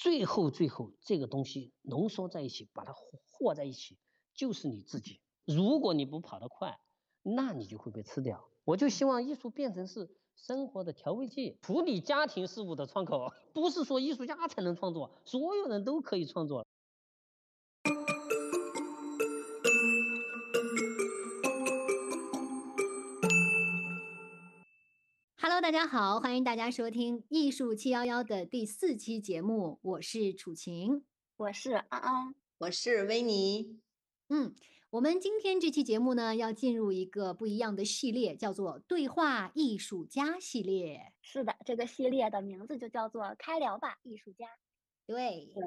最后最后这个东西浓缩在一起，把它和在一起，就是你自己。如果你不跑得快，那你就会被吃掉。我就希望艺术变成是生活的调味剂，处理家庭事务的窗口，不是说艺术家才能创作，所有人都可以创作。大家好，欢迎大家收听《艺术七幺幺》的第四期节目，我是楚晴，我是安安，我是维尼。嗯，我们今天这期节目呢，要进入一个不一样的系列，叫做“对话艺术家”系列。是的，这个系列的名字就叫做“开聊吧，艺术家”。对对。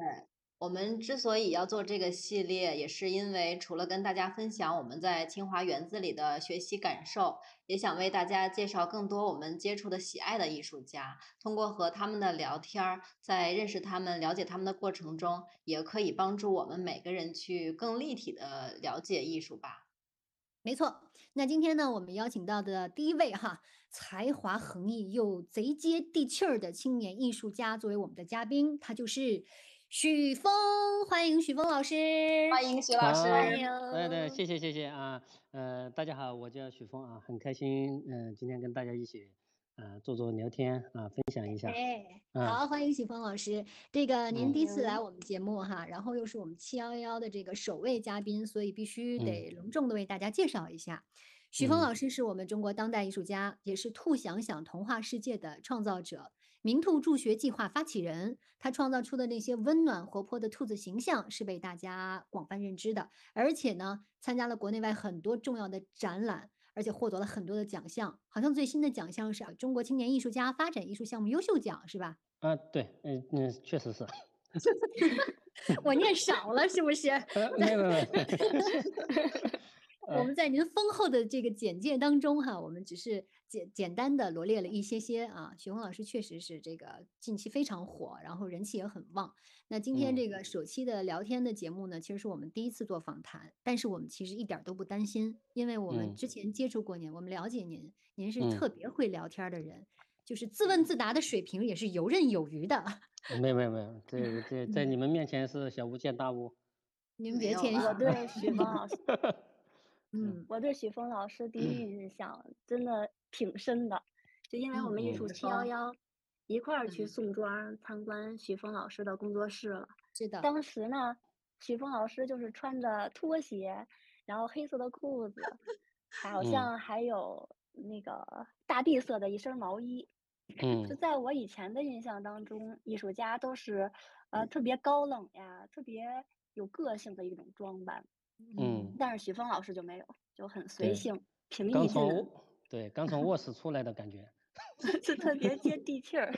我们之所以要做这个系列，也是因为除了跟大家分享我们在清华园子里的学习感受，也想为大家介绍更多我们接触的喜爱的艺术家。通过和他们的聊天，在认识他们、了解他们的过程中，也可以帮助我们每个人去更立体的了解艺术吧。没错，那今天呢，我们邀请到的第一位哈，才华横溢又贼接地气儿的青年艺术家，作为我们的嘉宾，他就是。许峰，欢迎许峰老师，欢迎许老师，欢迎。对对，谢谢谢谢啊，呃，大家好，我叫许峰啊，很开心，嗯，今天跟大家一起，啊，做做聊天啊，分享一下。哎，好，欢迎许峰老师。这个您第一次来我们节目哈，然后又是我们七幺幺的这个首位嘉宾，所以必须得隆重的为大家介绍一下。许峰老师是我们中国当代艺术家，也是“兔想想”童话世界的创造者。明兔助学计划发起人，他创造出的那些温暖活泼的兔子形象是被大家广泛认知的，而且呢，参加了国内外很多重要的展览，而且获得了很多的奖项。好像最新的奖项是中国青年艺术家发展艺术项目优秀奖，是吧？啊，对，嗯嗯，确实是。我念少了是不是？没有没有。我们在您丰厚的这个简介当中，哈，我们只是简简单的罗列了一些些啊。许宏老师确实是这个近期非常火，然后人气也很旺。那今天这个首期的聊天的节目呢，其实是我们第一次做访谈，但是我们其实一点都不担心，因为我们之前接触过您，我们了解您，您是特别会聊天的人，就是自问自答的水平也是游刃有余的。没有没有没有，这这在你们面前是小巫见大巫。您别谦虚，对许宏老师。嗯，我对许峰老师第一印象真的挺深的，就因为我们艺术七幺幺一块儿去宋庄参观许峰老师的工作室了。是的，当时呢，许峰老师就是穿着拖鞋，然后黑色的裤子，好像还有那个大地色的一身毛衣。嗯，就在我以前的印象当中，艺术家都是呃特别高冷呀，特别有个性的一种装扮。嗯，但是许峰老师就没有，就很随性、平易近人。对，刚从卧室出来的感觉，就特别接地气儿。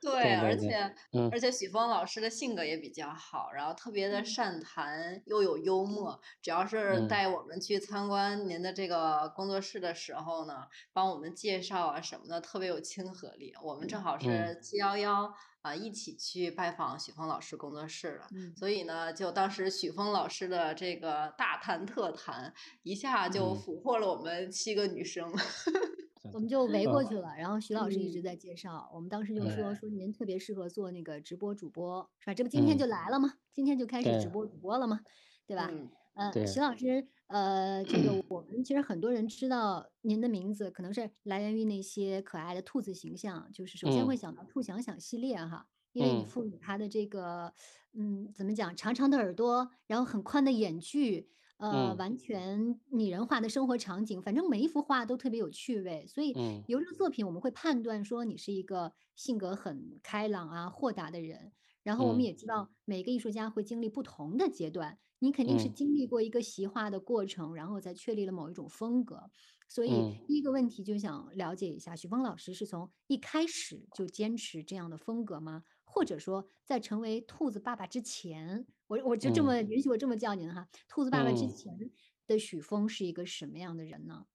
对，而且而且许峰老师的性格也比较好，然后特别的善谈，又有幽默。只要是带我们去参观您的这个工作室的时候呢，帮我们介绍啊什么的，特别有亲和力。我们正好是七幺幺啊，一起去拜访许峰老师工作室了，所以呢，就当时许峰老师的这个大谈特谈，一下就俘获了我们七个女生。我们就围过去了，然后徐老师一直在介绍。我们当时就说说您特别适合做那个直播主播，是吧？这不今天就来了吗？今天就开始直播主播了吗？对吧？呃，徐老师，呃，这个我们其实很多人知道您的名字，可能是来源于那些可爱的兔子形象，就是首先会想到“兔想想”系列哈，因为你赋予它的这个，嗯，怎么讲？长长的耳朵，然后很宽的眼距。呃，完全拟人化的生活场景，反正每一幅画都特别有趣味，所以由这个作品我们会判断说你是一个性格很开朗啊、豁达的人。然后我们也知道每个艺术家会经历不同的阶段，你肯定是经历过一个习画的过程，然后才确立了某一种风格。所以第一个问题就想了解一下，许峰老师是从一开始就坚持这样的风格吗？或者说在成为兔子爸爸之前？我我就这么允许我这么叫您哈，兔子爸爸之前的许峰是一个什么样的人呢？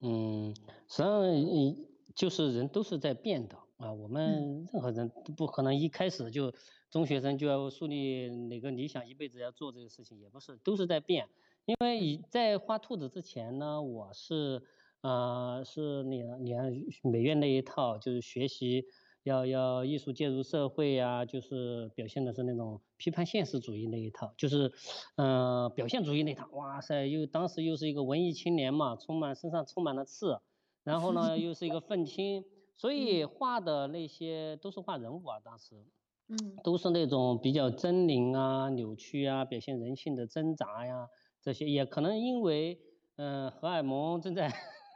嗯，实际上，就是人都是在变的啊。我们任何人都不可能一开始就中学生就要树立哪个理想，一辈子要做这个事情，也不是，都是在变。因为以在画兔子之前呢，我是呃是那个你看美院那一套，就是学习。要要艺术介入社会呀，就是表现的是那种批判现实主义那一套，就是嗯表现主义那套。哇塞，又当时又是一个文艺青年嘛，充满身上充满了刺，然后呢又是一个愤青，所以画的那些都是画人物啊，当时，嗯，都是那种比较狰狞啊、扭曲啊，表现人性的挣扎呀，这些也可能因为嗯荷尔蒙正在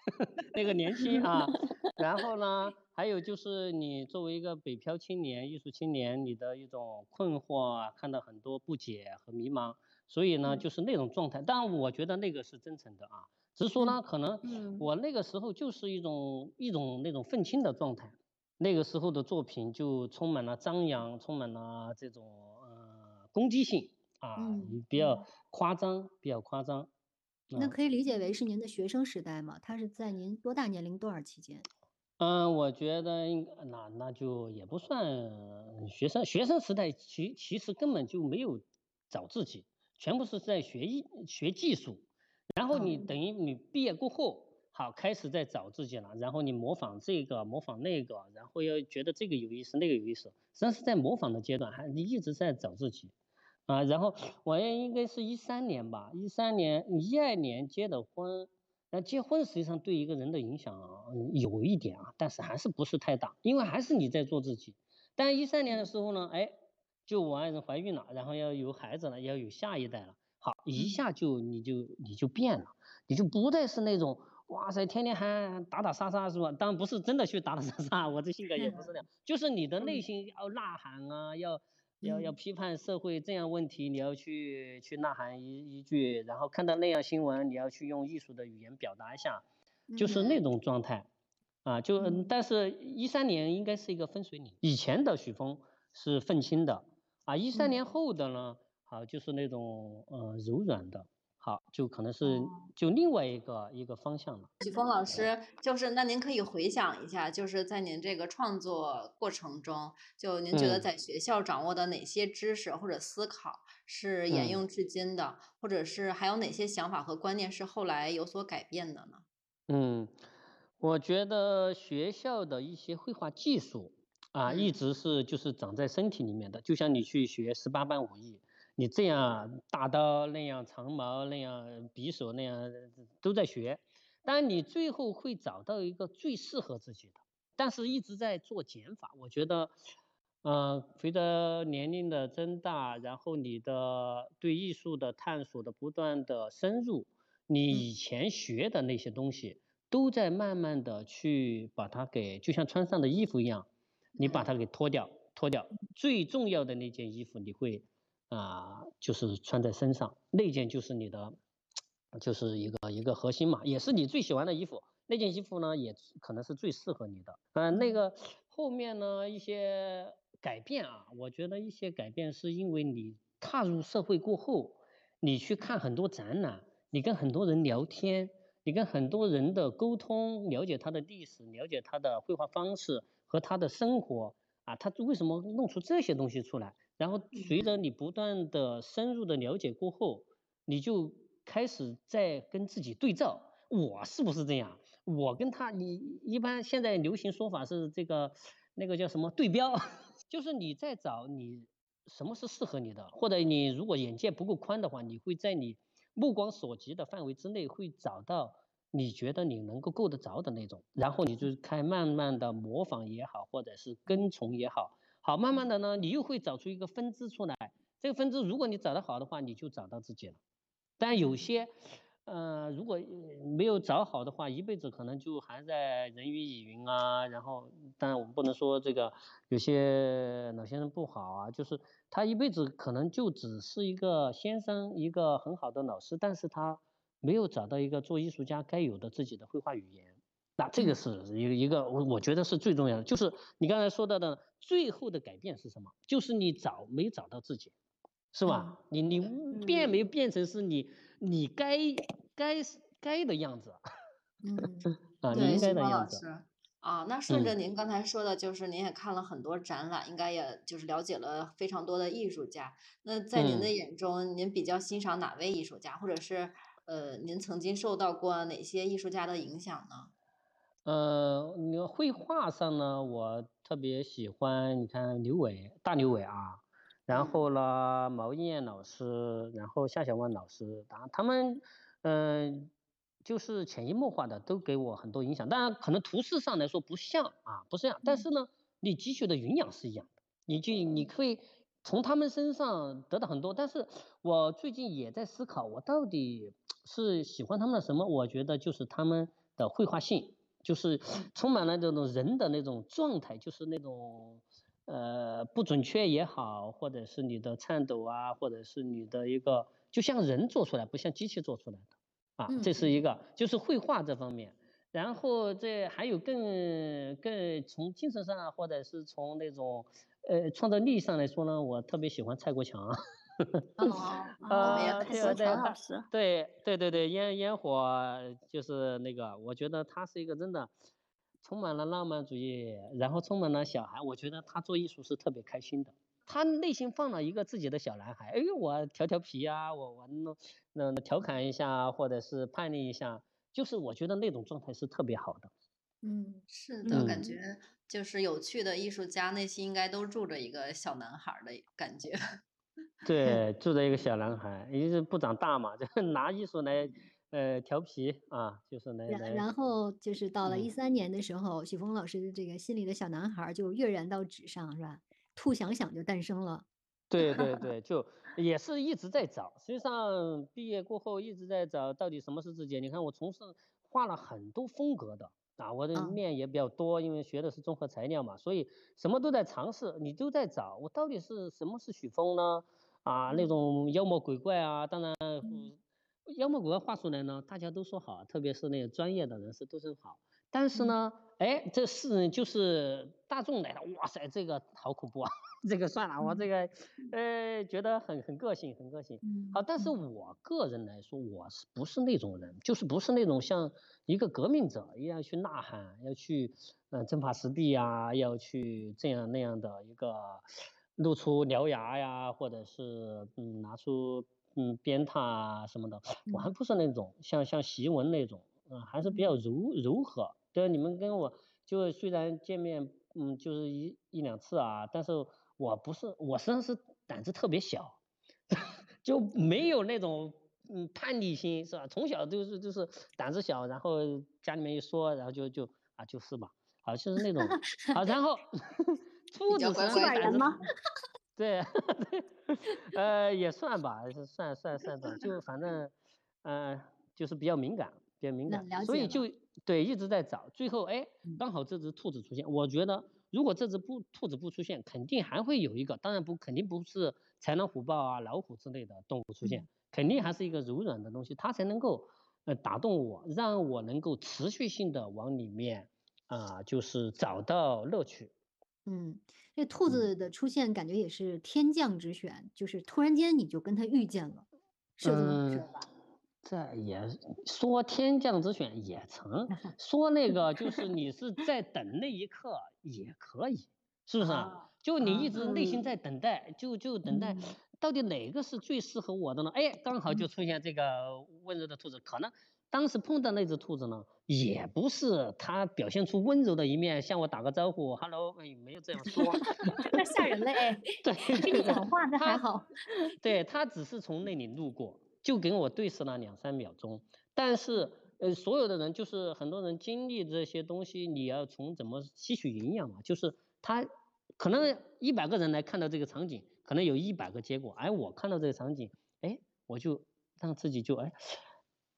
那个年轻啊，然后呢。还有就是你作为一个北漂青年、艺术青年，你的一种困惑啊，看到很多不解和迷茫，所以呢，就是那种状态。但我觉得那个是真诚的啊，只是说呢，可能我那个时候就是一种一种那种愤青的状态，那个时候的作品就充满了张扬，充满了这种呃攻击性啊，比较夸张，比较夸张。那可以理解为是您的学生时代吗？他是在您多大年龄段期间？嗯，我觉得应那那就也不算学生，学生时代其其实根本就没有找自己，全部是在学艺学技术，然后你等于你毕业过后，好开始在找自己了，然后你模仿这个模仿那个，然后要觉得这个有意思那个有意思，实际上是在模仿的阶段，还你一直在找自己啊，然后我也应该是一三年吧，一三年一二年结的婚。那结婚实际上对一个人的影响有一点啊，但是还是不是太大，因为还是你在做自己。但一三年的时候呢，哎，就我爱人怀孕了，然后要有孩子了，要有下一代了，好，一下就你就你就变了，你就不再是那种哇塞，天天还打打杀杀是吧？当然不是真的去打打杀杀，我这性格也不是那样，就是你的内心要呐喊啊，要。要要批判社会这样问题，你要去去呐喊一一句，然后看到那样新闻，你要去用艺术的语言表达一下，就是那种状态，啊，就但是一三年应该是一个分水岭，以前的许峰是愤青的，啊，一三年后的呢，好就是那种呃柔软的。好，就可能是就另外一个一个方向了。许峰老师，就是那您可以回想一下，就是在您这个创作过程中，就您觉得在学校掌握的哪些知识或者思考是沿用至今的，或者是还有哪些想法和观念是后来有所改变的呢？嗯，我觉得学校的一些绘画技术啊，一直是就是长在身体里面的，就像你去学十八般武艺。你这样大刀那样长矛那样匕首那样都在学，但你最后会找到一个最适合自己的，但是一直在做减法。我觉得，嗯，随着年龄的增大，然后你的对艺术的探索的不断的深入，你以前学的那些东西都在慢慢的去把它给，就像穿上的衣服一样，你把它给脱掉，脱掉最重要的那件衣服，你会。啊，就是穿在身上那件就是你的，就是一个一个核心嘛，也是你最喜欢的衣服。那件衣服呢，也可能是最适合你的。嗯，那个后面呢一些改变啊，我觉得一些改变是因为你踏入社会过后，你去看很多展览，你跟很多人聊天，你跟很多人的沟通，了解他的历史，了解他的绘画方式和他的生活啊，他为什么弄出这些东西出来？然后随着你不断的深入的了解过后，你就开始在跟自己对照，我是不是这样？我跟他，你一般现在流行说法是这个，那个叫什么对标，就是你在找你什么是适合你的，或者你如果眼界不够宽的话，你会在你目光所及的范围之内会找到你觉得你能够够得着的那种，然后你就开慢慢的模仿也好，或者是跟从也好。好，慢慢的呢，你又会找出一个分支出来。这个分支，如果你找得好的话，你就找到自己了。但有些，呃，如果没有找好的话，一辈子可能就还在人云亦云啊。然后，当然我们不能说这个有些老先生不好啊，就是他一辈子可能就只是一个先生，一个很好的老师，但是他没有找到一个做艺术家该有的自己的绘画语言。那这个是一个一个，我我觉得是最重要的，就是你刚才说到的最后的改变是什么？就是你找没找到自己，是吧？你你变没变成是你你该该该的样子？嗯，啊，你应该的样子。啊，那顺着您刚才说的，就是您也看了很多展览，应该也就是了解了非常多的艺术家。那在您的眼中，您比较欣赏哪位艺术家，或者是呃，您曾经受到过哪些艺术家的影响呢？呃，你绘画上呢，我特别喜欢，你看刘伟，大刘伟啊，然后呢，毛燕老师，然后夏小万老师，当然他们，嗯，就是潜移默化的都给我很多影响。当然，可能图示上来说不像啊，不是这样，但是呢，你汲取的营养是一样的，你就你可以从他们身上得到很多。但是我最近也在思考，我到底是喜欢他们的什么？我觉得就是他们的绘画性。就是充满了这种人的那种状态，就是那种呃不准确也好，或者是你的颤抖啊，或者是你的一个就像人做出来，不像机器做出来的啊，这是一个就是绘画这方面。然后这还有更更从精神上或者是从那种呃创造力上来说呢，我特别喜欢蔡国强。哦，呃，对对对，对对对对，烟烟火就是那个，我觉得他是一个真的充满了浪漫主义，然后充满了小孩，我觉得他做艺术是特别开心的，他内心放了一个自己的小男孩，哎，我调调皮啊，我我弄那调侃一下，或者是叛逆一下，就是我觉得那种状态是特别好的。嗯，是的，感觉就是有趣的艺术家内心应该都住着一个小男孩的感觉。对，住着一个小男孩，也是不长大嘛，就拿艺术来，呃，调皮啊，就是来然。然后就是到了一三年的时候，许峰老师的这个心里的小男孩就跃然到纸上，是吧？兔想想就诞生了。对对对，就也是一直在找。实际上毕业过后一直在找，到底什么是自己？你看我从事画了很多风格的。啊，我的面也比较多，因为学的是综合材料嘛，所以什么都在尝试，你都在找我到底是什么是许峰呢？啊，那种妖魔鬼怪啊，当然，妖魔鬼怪画出来呢，大家都说好，特别是那些专业的人士都说好，但是呢。哎，这是就是大众来了，哇塞，这个好恐怖啊！这个算了，我这个，呃，觉得很很个性，很个性。好，但是我个人来说，我是不是那种人？就是不是那种像一个革命者一样去呐喊，要去嗯征伐实地呀，要去这样那样的一个露出獠牙呀，或者是嗯拿出嗯鞭挞啊什么的，我还不是那种像像习文那种，嗯，还是比较柔柔和。对，你们跟我就虽然见面，嗯，就是一一两次啊，但是我不是，我实际上是胆子特别小，就没有那种嗯叛逆心，是吧？从小就是就是胆子小，然后家里面一说，然后就就啊就是吧，好像是那种 啊，然后 兔子是胆子，对 对，呃也算吧，算算算吧，就反正嗯就是比较敏感。比较敏感，所以就对一直在找，最后哎，刚好这只兔子出现。我觉得如果这只不兔子不出现，肯定还会有一个，当然不肯定不是豺狼虎豹啊、老虎之类的动物出现，肯定还是一个柔软的东西，它才能够呃打动我，让我能够持续性的往里面啊，就是找到乐趣。嗯，这兔子的出现感觉也是天降之选，就是突然间你就跟它遇见了，是这么回事吧？这也说天降之选也成，说那 个就是你是在等那一刻也可以，是不是？就你一直内心在等待，就就等待，到底哪个是最适合我的呢？哎，刚好就出现这个温柔的兔子，可能当时碰到那只兔子呢，也不是它表现出温柔的一面，向我打个招呼，hello，没有这样说，那吓人嘞，对，跟你讲话那还好，对它只是从那里路过。就跟我对视了两三秒钟，但是呃，所有的人就是很多人经历这些东西，你要从怎么吸取营养嘛？就是他可能一百个人来看到这个场景，可能有一百个结果，而我看到这个场景，哎，我就让自己就哎，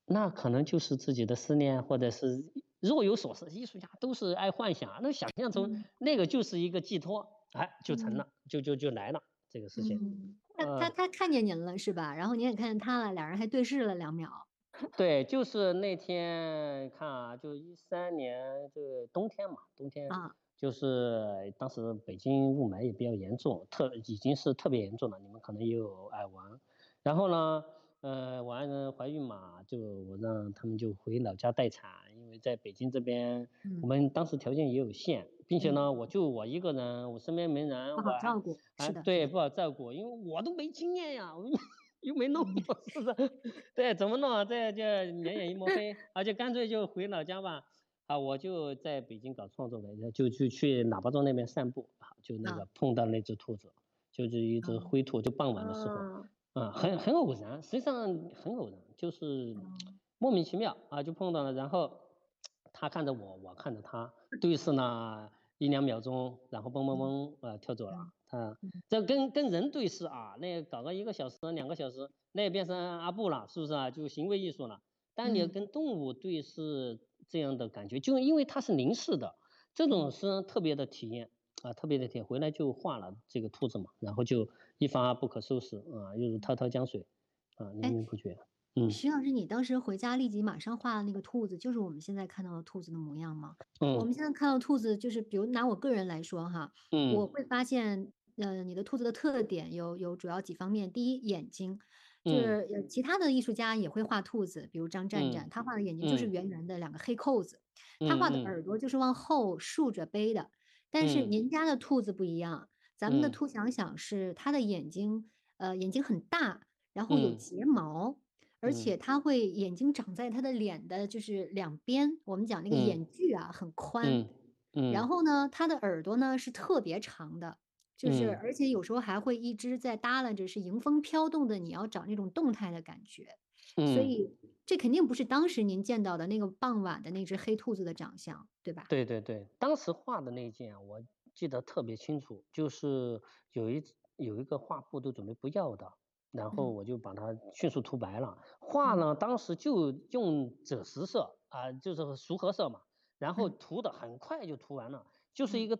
那可能就是自己的思念，或者是若有所思。艺术家都是爱幻想，那想象中那个就是一个寄托，哎，就成了，就就就来了这个事情。他他他看见您了是吧？然后您也看见他了，俩人还对视了两秒。对，就是那天看啊，就一三年这个冬天嘛，冬天啊，就是当时北京雾霾也比较严重，特已经是特别严重了，你们可能也有耳闻。然后呢，呃，我爱人怀孕嘛，就我让他们就回老家待产，因为在北京这边，我们当时条件也有限。并且呢，我就我一个人，我身边没人，不好照顾，是的，对，不好照顾，因为我都没经验呀，我 又没弄过，是不是？对，怎么弄啊？这就两眼一 抹黑，而且干脆就回老家吧。啊，我就在北京搞创作的，就就去喇叭庄那边散步，就那个碰到那只兔子，就是一只灰兔，就傍晚的时候，啊，很很偶然，实际上很偶然，就是莫名其妙啊，就碰到了，然后他看着我，我看着他，对视了一两秒钟，然后嘣嘣嘣，呃，跳走了，啊，这跟跟人对视啊，那搞个一个小时两个小时，那也变成阿布了，是不是啊？就行为艺术了。但你要跟动物对视。这样的感觉，就因为它是凝视的，这种是特别的体验啊，特别的体验。回来就画了这个兔子嘛，然后就一发不可收拾啊，又如滔滔江水啊，连绵不绝。嗯，徐老师，你当时回家立即马上画的那个兔子，就是我们现在看到的兔子的模样吗？嗯，我们现在看到兔子，就是比如拿我个人来说哈，嗯，我会发现，呃，你的兔子的特点有有主要几方面，第一，眼睛。就是其他的艺术家也会画兔子，比如张占占，他画的眼睛就是圆圆的两个黑扣子，他画的耳朵就是往后竖着背的。但是您家的兔子不一样，咱们的兔想想是它的眼睛，呃，眼睛很大，然后有睫毛，而且它会眼睛长在它的脸的就是两边，我们讲那个眼距啊很宽，然后呢，它的耳朵呢是特别长的。就是，而且有时候还会一直在耷拉着，是迎风飘动的。你要找那种动态的感觉，所以这肯定不是当时您见到的那个傍晚的那只黑兔子的长相，对吧？对对对，当时画的那件我记得特别清楚，就是有一有一个画布都准备不要的，然后我就把它迅速涂白了。画呢，当时就用赭石色啊，就是熟褐色嘛，然后涂的很快就涂完了，就是一个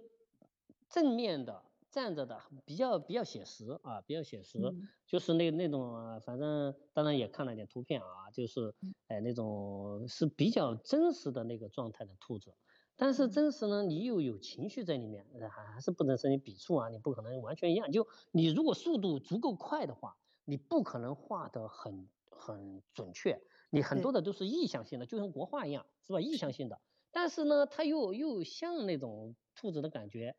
正面的。站着的比较比较写实啊，比较写实，就是那那种，反正当然也看了点图片啊，就是哎那种是比较真实的那个状态的兔子，但是真实呢，你又有情绪在里面，还还是不能是你笔触啊，你不可能完全一样。就你如果速度足够快的话，你不可能画得很很准确，你很多的都是意向性的，就像国画一样，是吧？意向性的，但是呢，它又又像那种兔子的感觉。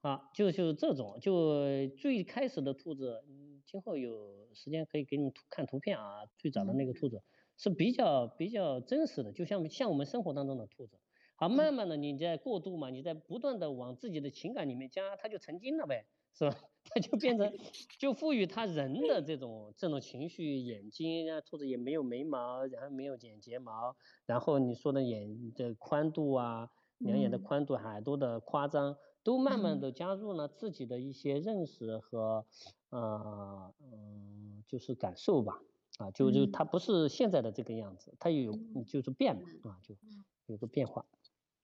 啊，就就是这种，就最开始的兔子，嗯，今后有时间可以给你图看图片啊。最早的那个兔子是比较比较真实的，就像像我们生活当中的兔子。好，慢慢的你在过渡嘛，你在不断的往自己的情感里面加，它就成精了呗，是吧？它就变成，就赋予它人的这种这种情绪。眼睛啊，兔子也没有眉毛，然后没有剪睫毛，然后你说的眼的宽度啊，两眼的宽度，耳朵的夸张。都慢慢的加入了自己的一些认识和，呃，嗯，就是感受吧，啊，就就它不是现在的这个样子，它有就是变了啊，就有个变化。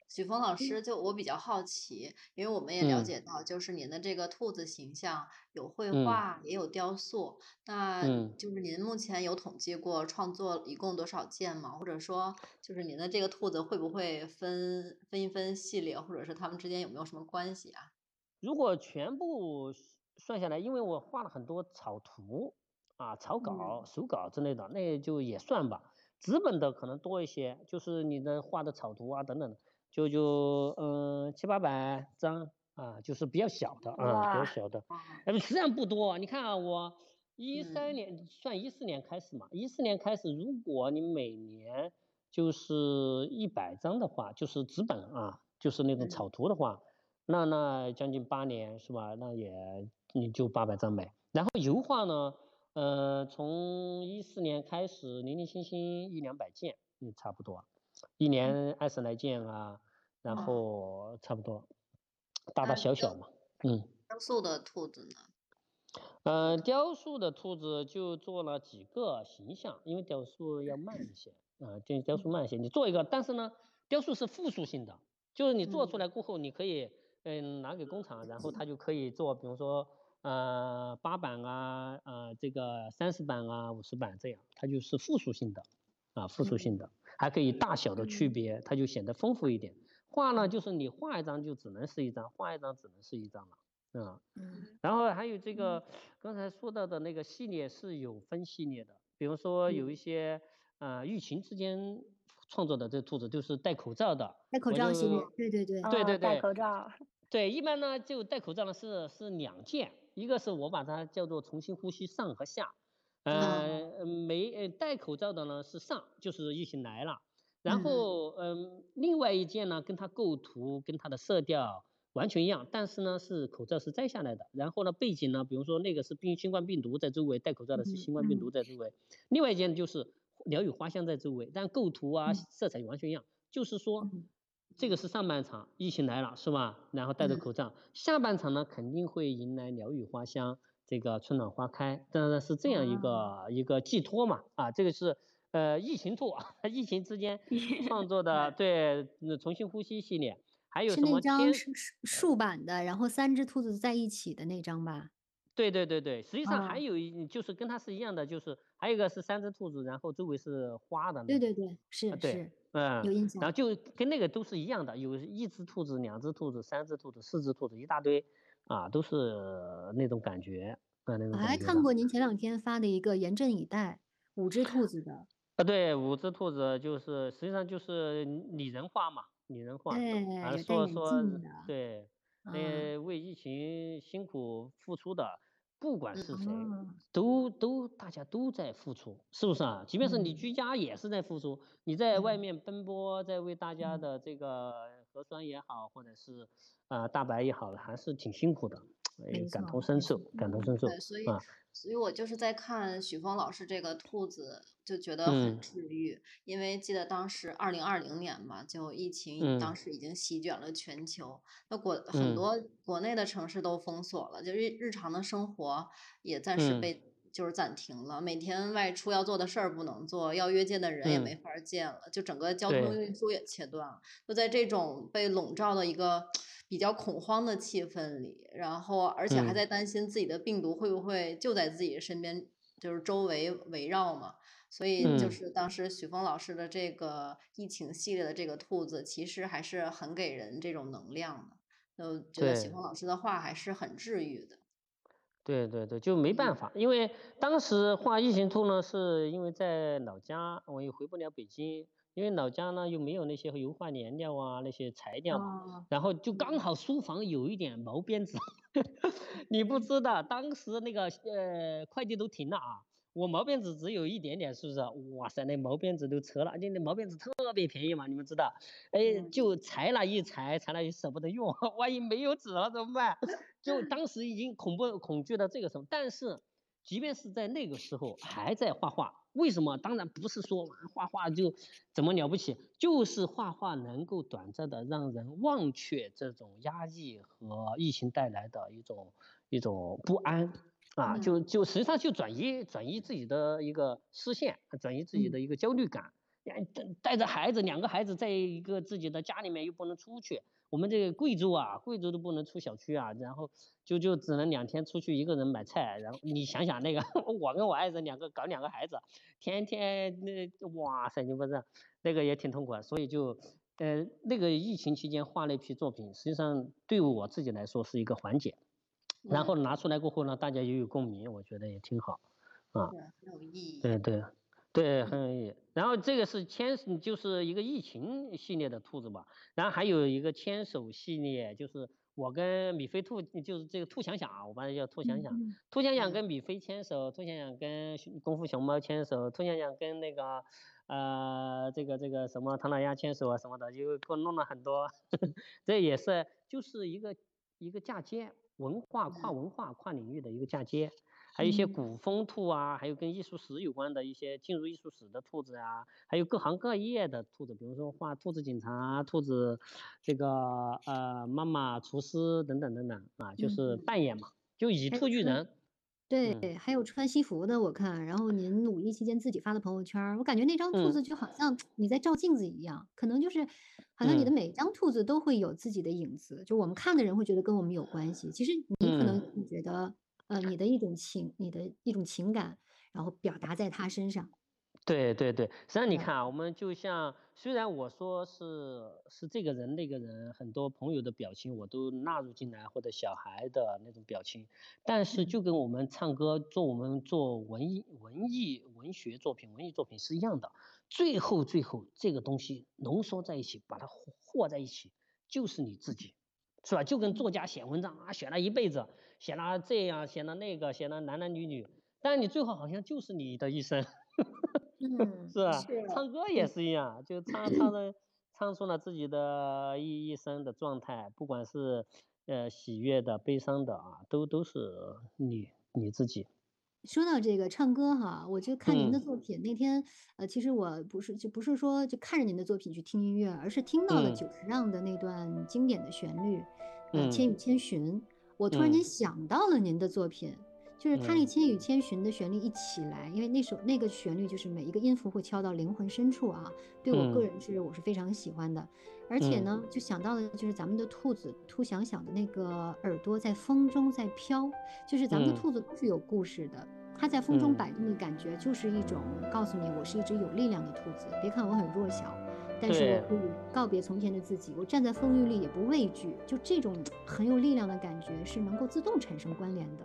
许峰老师，就我比较好奇，因为我们也了解到，就是您的这个兔子形象有绘画，也有雕塑，那就是您目前有统计过创作一共多少件吗？或者说，就是您的这个兔子会不会分分一分系列，或者是它们之间有没有什么关系啊？如果全部算下来，因为我画了很多草图啊、草稿、手稿之类的，那就也算吧。纸本的可能多一些，就是你的画的草图啊等等的。就就嗯七八百张啊，就是比较小的啊，比较小的，呃实际上不多。你看啊，我一三年算一四年开始嘛，一四年开始，如果你每年就是一百张的话，就是纸本啊，就是那种草图的话，那那将近八年是吧？那也你就八百张呗。然后油画呢，呃，从一四年开始，零零星星一两百件，嗯，差不多，一年二十来件啊。然后差不多，大大小小嘛，嗯。雕塑的兔子呢？嗯，雕塑的兔子就做了几个形象，因为雕塑要慢一些，啊，就雕塑慢一些。你做一个，但是呢，雕塑是复数性的，就是你做出来过后，你可以，嗯，拿给工厂，然后他就可以做，比如说，呃，八版啊，呃，这个三十版啊，五十版这样，它就是复数性的，啊，复数性的，还可以大小的区别，它就显得丰富一点。画呢，就是你画一张就只能是一张，画一张只能是一张了，嗯，然后还有这个刚才说到的那个系列是有分系列的，比如说有一些啊，疫情之间创作的这兔子就是戴口罩的，戴口罩系列，对对对，对对对，戴口罩，对，一般呢就戴口罩呢是是两件，一个是我把它叫做重新呼吸上和下，呃，没戴口罩的呢是上，就是疫情来了。然后嗯，另外一件呢，跟它构图跟它的色调完全一样，但是呢是口罩是摘下来的，然后呢背景呢，比如说那个是病新冠病毒在周围，戴口罩的是新冠病毒。在周围，另外一件就是鸟语花香在周围，但构图啊色彩完全一样，就是说。这个是上半场，疫情来了是吧？然后戴着口罩，下半场呢肯定会迎来鸟语花香，这个春暖花开，当然是这样一个一个寄托嘛。啊，这个是呃疫情兔，疫情之间创作 的，对，重新呼吸系列，还有什么？是那张是竖版的，然后三只兔子在一起的那张吧？对对对对，实际上还有一就是跟它是一样的，就是还有一个是三只兔子，然后周围是花的。对对对，是是。嗯，有印象。然后就跟那个都是一样的，有一只兔子、两只兔子、三只兔子、四只兔子，一大堆，啊，都是那种感觉。啊，那种。我还看过您前两天发的一个“严阵以待”，五只 兔子的。啊，对，五只兔子就是实际上就是拟人化嘛，拟人化。哎，说说对，呃，为疫情辛苦付出的。不管是谁，都都大家都在付出，是不是啊？即便是你居家也是在付出，你在外面奔波，在为大家的这个核酸也好，或者是啊大白也好，还是挺辛苦的，感同身受，感同身受啊。所以我就是在看许峰老师这个兔子，就觉得很治愈，因为记得当时二零二零年嘛，就疫情当时已经席卷了全球，那国很多国内的城市都封锁了，就日日常的生活也暂时被就是暂停了，每天外出要做的事儿不能做，要约见的人也没法见了，就整个交通运输也切断了，就在这种被笼罩的一个。比较恐慌的气氛里，然后而且还在担心自己的病毒会不会就在自己身边，就是周围围绕嘛。所以就是当时许峰老师的这个疫情系列的这个兔子，其实还是很给人这种能量的。就觉得许峰老师的话还是很治愈的。对对对，就没办法，因为当时画疫情兔呢，是因为在老家，我又回不了北京。因为老家呢又没有那些油画颜料啊那些材料嘛，然后就刚好书房有一点毛边纸，你不知道当时那个呃快递都停了啊，我毛边纸只有一点点，是不是？哇塞，那毛边纸都扯了，而且那毛边纸特别便宜嘛，你们知道？哎，就裁了一裁，裁了也舍不得用，万一没有纸了怎么办？就当时已经恐怖恐惧到这个时候，但是即便是在那个时候还在画画。为什么？当然不是说画画就怎么了不起，就是画画能够短暂的让人忘却这种压抑和疫情带来的一种一种不安啊，就就实际上就转移转移自己的一个视线，转移自己的一个焦虑感。带带着孩子，两个孩子在一个自己的家里面又不能出去。我们这个贵州啊，贵州都不能出小区啊，然后就就只能两天出去一个人买菜，然后你想想那个，我跟我爱人两个搞两个孩子，天天那哇塞，你不是那个也挺痛苦，所以就呃那个疫情期间画了一批作品，实际上对我自己来说是一个缓解，然后拿出来过后呢，大家也有共鸣，我觉得也挺好，啊，很有意义，对对。对，很有意义。然后这个是牵，就是一个疫情系列的兔子吧。然后还有一个牵手系列，就是我跟米菲兔，就是这个兔想想啊，我把它叫兔想想。兔想想跟米菲牵手，兔想想跟功夫熊猫牵手，兔想想跟那个呃这个这个什么唐老鸭牵手啊什么的，就给我弄了很多。这也是就是一个一个嫁接，文化跨文化跨领域的一个嫁接。还有一些古风兔啊，还有跟艺术史有关的一些进入艺术史的兔子啊，还有各行各业的兔子，比如说画兔子警察、兔子这个呃妈妈、厨师等等等等啊，就是扮演嘛，就以兔喻人。对，还有穿西服的我看，然后您五一期间自己发的朋友圈，我感觉那张兔子就好像你在照镜子一样，可能就是好像你的每张兔子都会有自己的影子，就我们看的人会觉得跟我们有关系，其实你可能你觉得。呃，你的一种情，你的一种情感，然后表达在他身上。对对对，实际上你看啊，我们就像虽然我说是是这个人那个人，很多朋友的表情我都纳入进来，或者小孩的那种表情，但是就跟我们唱歌做我们做文艺文艺文学作品文艺作品是一样的，最后最后这个东西浓缩在一起，把它和在一起，就是你自己。是吧？就跟作家写文章啊，写了一辈子，写了这样，写了那个，写了男男女女，但是你最后好像就是你的一生，是吧？唱歌也是一样，就唱唱的唱出了自己的一一生的状态，不管是呃喜悦的、悲伤的啊，都都是你你自己。说到这个唱歌哈，我就看您的作品那天，呃，其实我不是就不是说就看着您的作品去听音乐，而是听到了久石让的那段经典的旋律，呃，《千与千寻》，我突然间想到了您的作品。就是他那《千与千寻》的旋律一起来，因为那首那个旋律就是每一个音符会敲到灵魂深处啊，对我个人是我是非常喜欢的。而且呢，就想到了就是咱们的兔子兔想想的那个耳朵在风中在飘，就是咱们的兔子都是有故事的，它在风中摆动的感觉就是一种告诉你我是一只有力量的兔子，别看我很弱小，但是我可以告别从前的自己，我站在风雨里也不畏惧，就这种很有力量的感觉是能够自动产生关联的。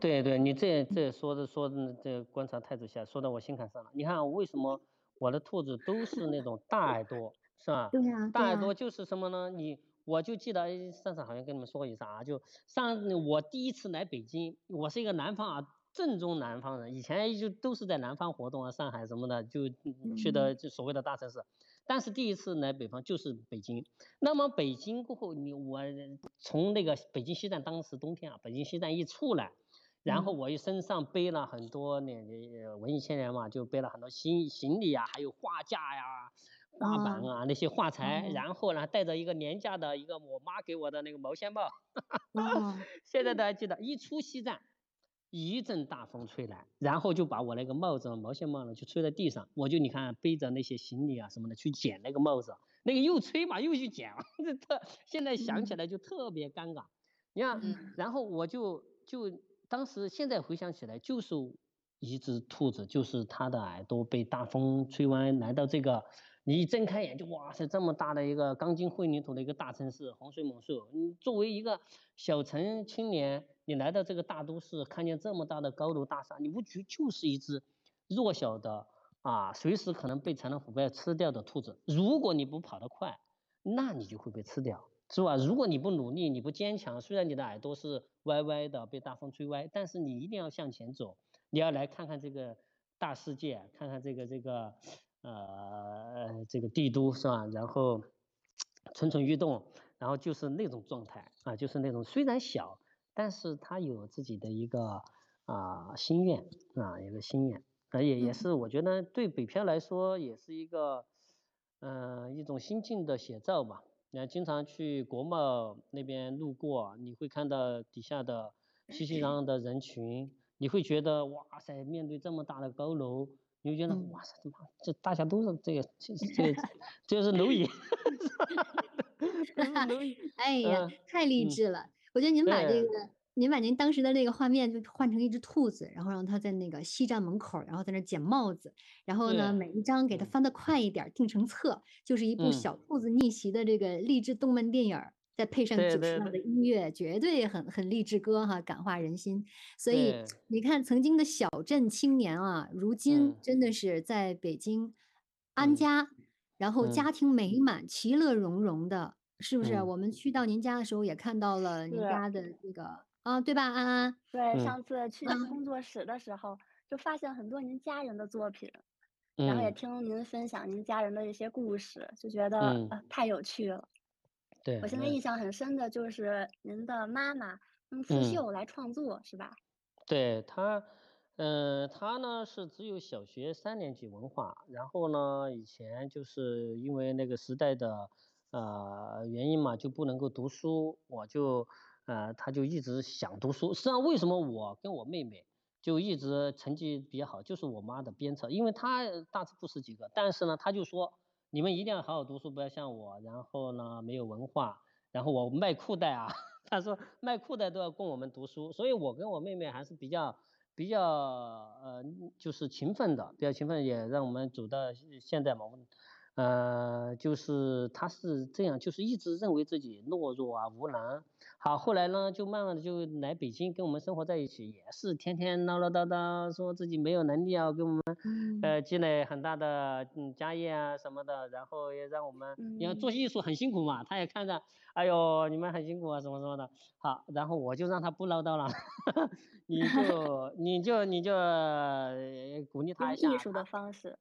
对对，你这这说的说的这观察太仔细了，说到我心坎上了。你看为什么我的兔子都是那种大耳朵，是吧？对呀。大耳朵就是什么呢？你我就记得上次好像跟你们说过一次啊，就上我第一次来北京，我是一个南方啊，正宗南方人，以前就都是在南方活动啊，上海什么的，就去的就所谓的大城市。但是第一次来北方就是北京。那么北京过后，你我从那个北京西站，当时冬天啊，北京西站一出来。然后我一身上背了很多那文艺青年嘛，就背了很多行行李啊，还有画架呀、画板啊那些画材，然后呢带着一个廉价的一个我妈给我的那个毛线帽，现在大家记得。一出西站，一阵大风吹来，然后就把我那个帽子毛线帽呢就吹在地上，我就你看背着那些行李啊什么的去捡那个帽子，那个又吹嘛又去捡，这特现在想起来就特别尴尬。你看，然后我就就。当时现在回想起来，就是一只兔子，就是它的耳朵被大风吹弯，来到这个，你一睁开眼就哇塞，这么大的一个钢筋混凝土的一个大城市，洪水猛兽。你作为一个小城青年，你来到这个大都市，看见这么大的高楼大厦，你不觉就是一只弱小的啊，随时可能被豺狼虎豹吃掉的兔子。如果你不跑得快，那你就会被吃掉。是吧？如果你不努力，你不坚强，虽然你的耳朵是歪歪的，被大风吹歪，但是你一定要向前走。你要来看看这个大世界，看看这个这个呃这个帝都，是吧？然后蠢蠢欲动，然后就是那种状态啊，就是那种虽然小，但是他有自己的一个啊心愿啊，一个心愿，啊也也是我觉得对北漂来说也是一个嗯一种心境的写照吧。你经常去国贸那边路过，你会看到底下的熙熙攘攘的人群，你会觉得哇塞，面对这么大的高楼，你就觉得哇塞，这这大家都是这个这这 这是蝼蚁，蝼蚁，哎呀，太励志了！我觉得您把这个。您把您当时的那个画面就换成一只兔子，然后让它在那个西站门口，然后在那捡帽子，然后呢，每一张给它翻得快一点，定成册，就是一部小兔子逆袭的这个励志动漫电影，再配上九十秒的音乐，绝对很很励志歌哈，感化人心。所以你看，曾经的小镇青年啊，如今真的是在北京安家，然后家庭美满，其乐融融的，是不是？我们去到您家的时候，也看到了您家的那个。啊，对吧，安安？对，上次去您工作室的时候，就发现很多您家人的作品，然后也听您分享您家人的一些故事，就觉得太有趣了。对，我现在印象很深的就是您的妈妈用刺绣来创作，是吧？对她，嗯，她呢是只有小学三年级文化，然后呢，以前就是因为那个时代的呃原因嘛，就不能够读书，我就。呃，他就一直想读书。实际上，为什么我跟我妹妹就一直成绩比较好，就是我妈的鞭策。因为她大字不识几个，但是呢，她就说你们一定要好好读书，不要像我，然后呢没有文化，然后我卖裤带啊，他说卖裤带都要供我们读书。所以我跟我妹妹还是比较比较呃，就是勤奋的，比较勤奋，也让我们走到现在嘛。呃，就是他是这样，就是一直认为自己懦弱啊、无能好，后来呢，就慢慢的就来北京跟我们生活在一起，也是天天唠唠叨叨，说自己没有能力啊，给我们呃积累很大的嗯家业啊什么的，然后也让我们，因为做艺术很辛苦嘛，他也看着，哎呦你们很辛苦啊什么什么的，好，然后我就让他不唠叨了，你就你就你就鼓励他一下。艺术的方式。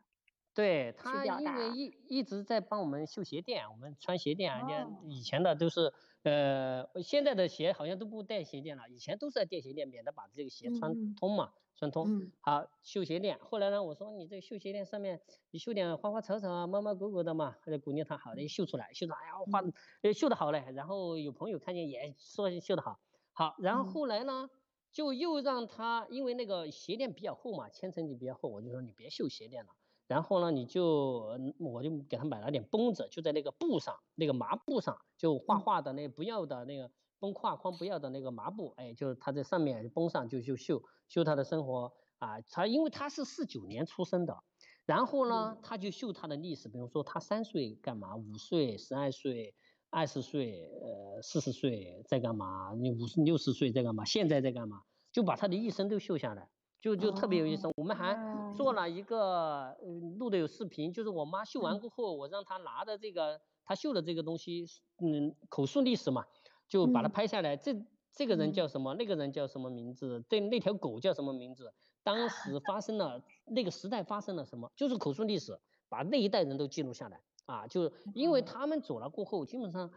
对他，因为一一直在帮我们绣鞋垫，我们穿鞋垫，人家以前的都是。呃，现在的鞋好像都不带鞋垫了，以前都是要垫鞋垫，免得把这个鞋穿通嘛，穿通。好，绣鞋垫。后来呢，我说你这个绣鞋垫上面你绣点花花草草啊，猫猫狗狗的嘛，就鼓励他，好的绣出来，绣出来，哎呀，画，呃，绣的好嘞。然后有朋友看见也说绣的好，好。然后后来呢，就又让他，因为那个鞋垫比较厚嘛，千层底比较厚，我就说你别绣鞋垫了。然后呢，你就我就给他买了点绷子，就在那个布上，那个麻布上，就画画的那不要的那个绷画框不要的那个麻布，哎，就他在上面绷上就就绣绣他的生活啊，他因为他是四九年出生的，然后呢，他就绣他的历史，比如说他三岁干嘛，五岁、十二岁、二十岁、呃四十岁在干嘛，你五十六十岁在干嘛，现在在干嘛，就把他的一生都绣下来。就就特别有意思，我们还做了一个，录的有视频，就是我妈绣完过后，我让她拿着这个她绣的这个东西，嗯，口述历史嘛，就把它拍下来。这这个人叫什么？那个人叫什么名字？对，那条狗叫什么名字？当时 发生了那个时代发生了什么？就是口述历史，把那一代人都记录下来啊，就因为他们走了过后，基本上。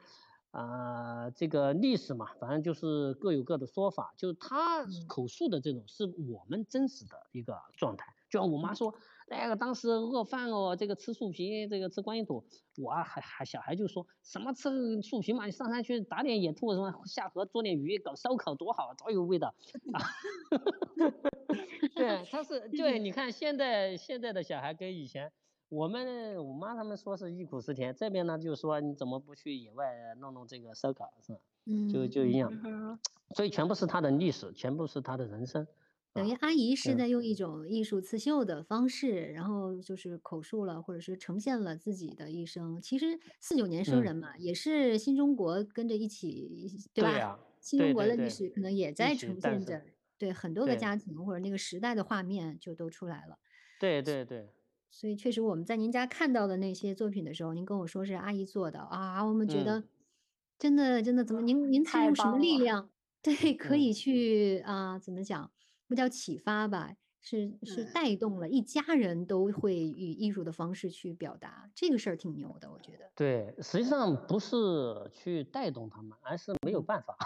啊，这个历史嘛，反正就是各有各的说法。就是他口述的这种，是我们真实的一个状态。就像我妈说，那个当时饿饭哦，这个吃树皮，这个吃观音土。我还还小孩就说什么吃树皮嘛，你上山去打点野兔什么，下河捉点鱼，搞烧烤多好，多有味道。啊，对，他是对，你看现在现在的小孩跟以前。我们我妈他们说是忆苦思甜，这边呢就说你怎么不去野外弄弄这个烧烤是吧？嗯，就就一样，所以全部是他的历史，全部是他的人生。等于阿姨是在用一种艺术刺绣的方式，然后就是口述了，或者是呈现了自己的一生。其实四九年生人嘛，也是新中国跟着一起，对吧？新中国的历史可能也在呈现着，对很多个家庭或者那个时代的画面就都出来了。对对对。所以确实，我们在您家看到的那些作品的时候，您跟我说是阿姨做的啊，我们觉得真的真的怎么您您是用什么力量对可以去啊？怎么讲？不叫启发吧？是是带动了一家人都会以艺术的方式去表达，这个事儿挺牛的，我觉得。对，实际上不是去带动他们，而是没有办法。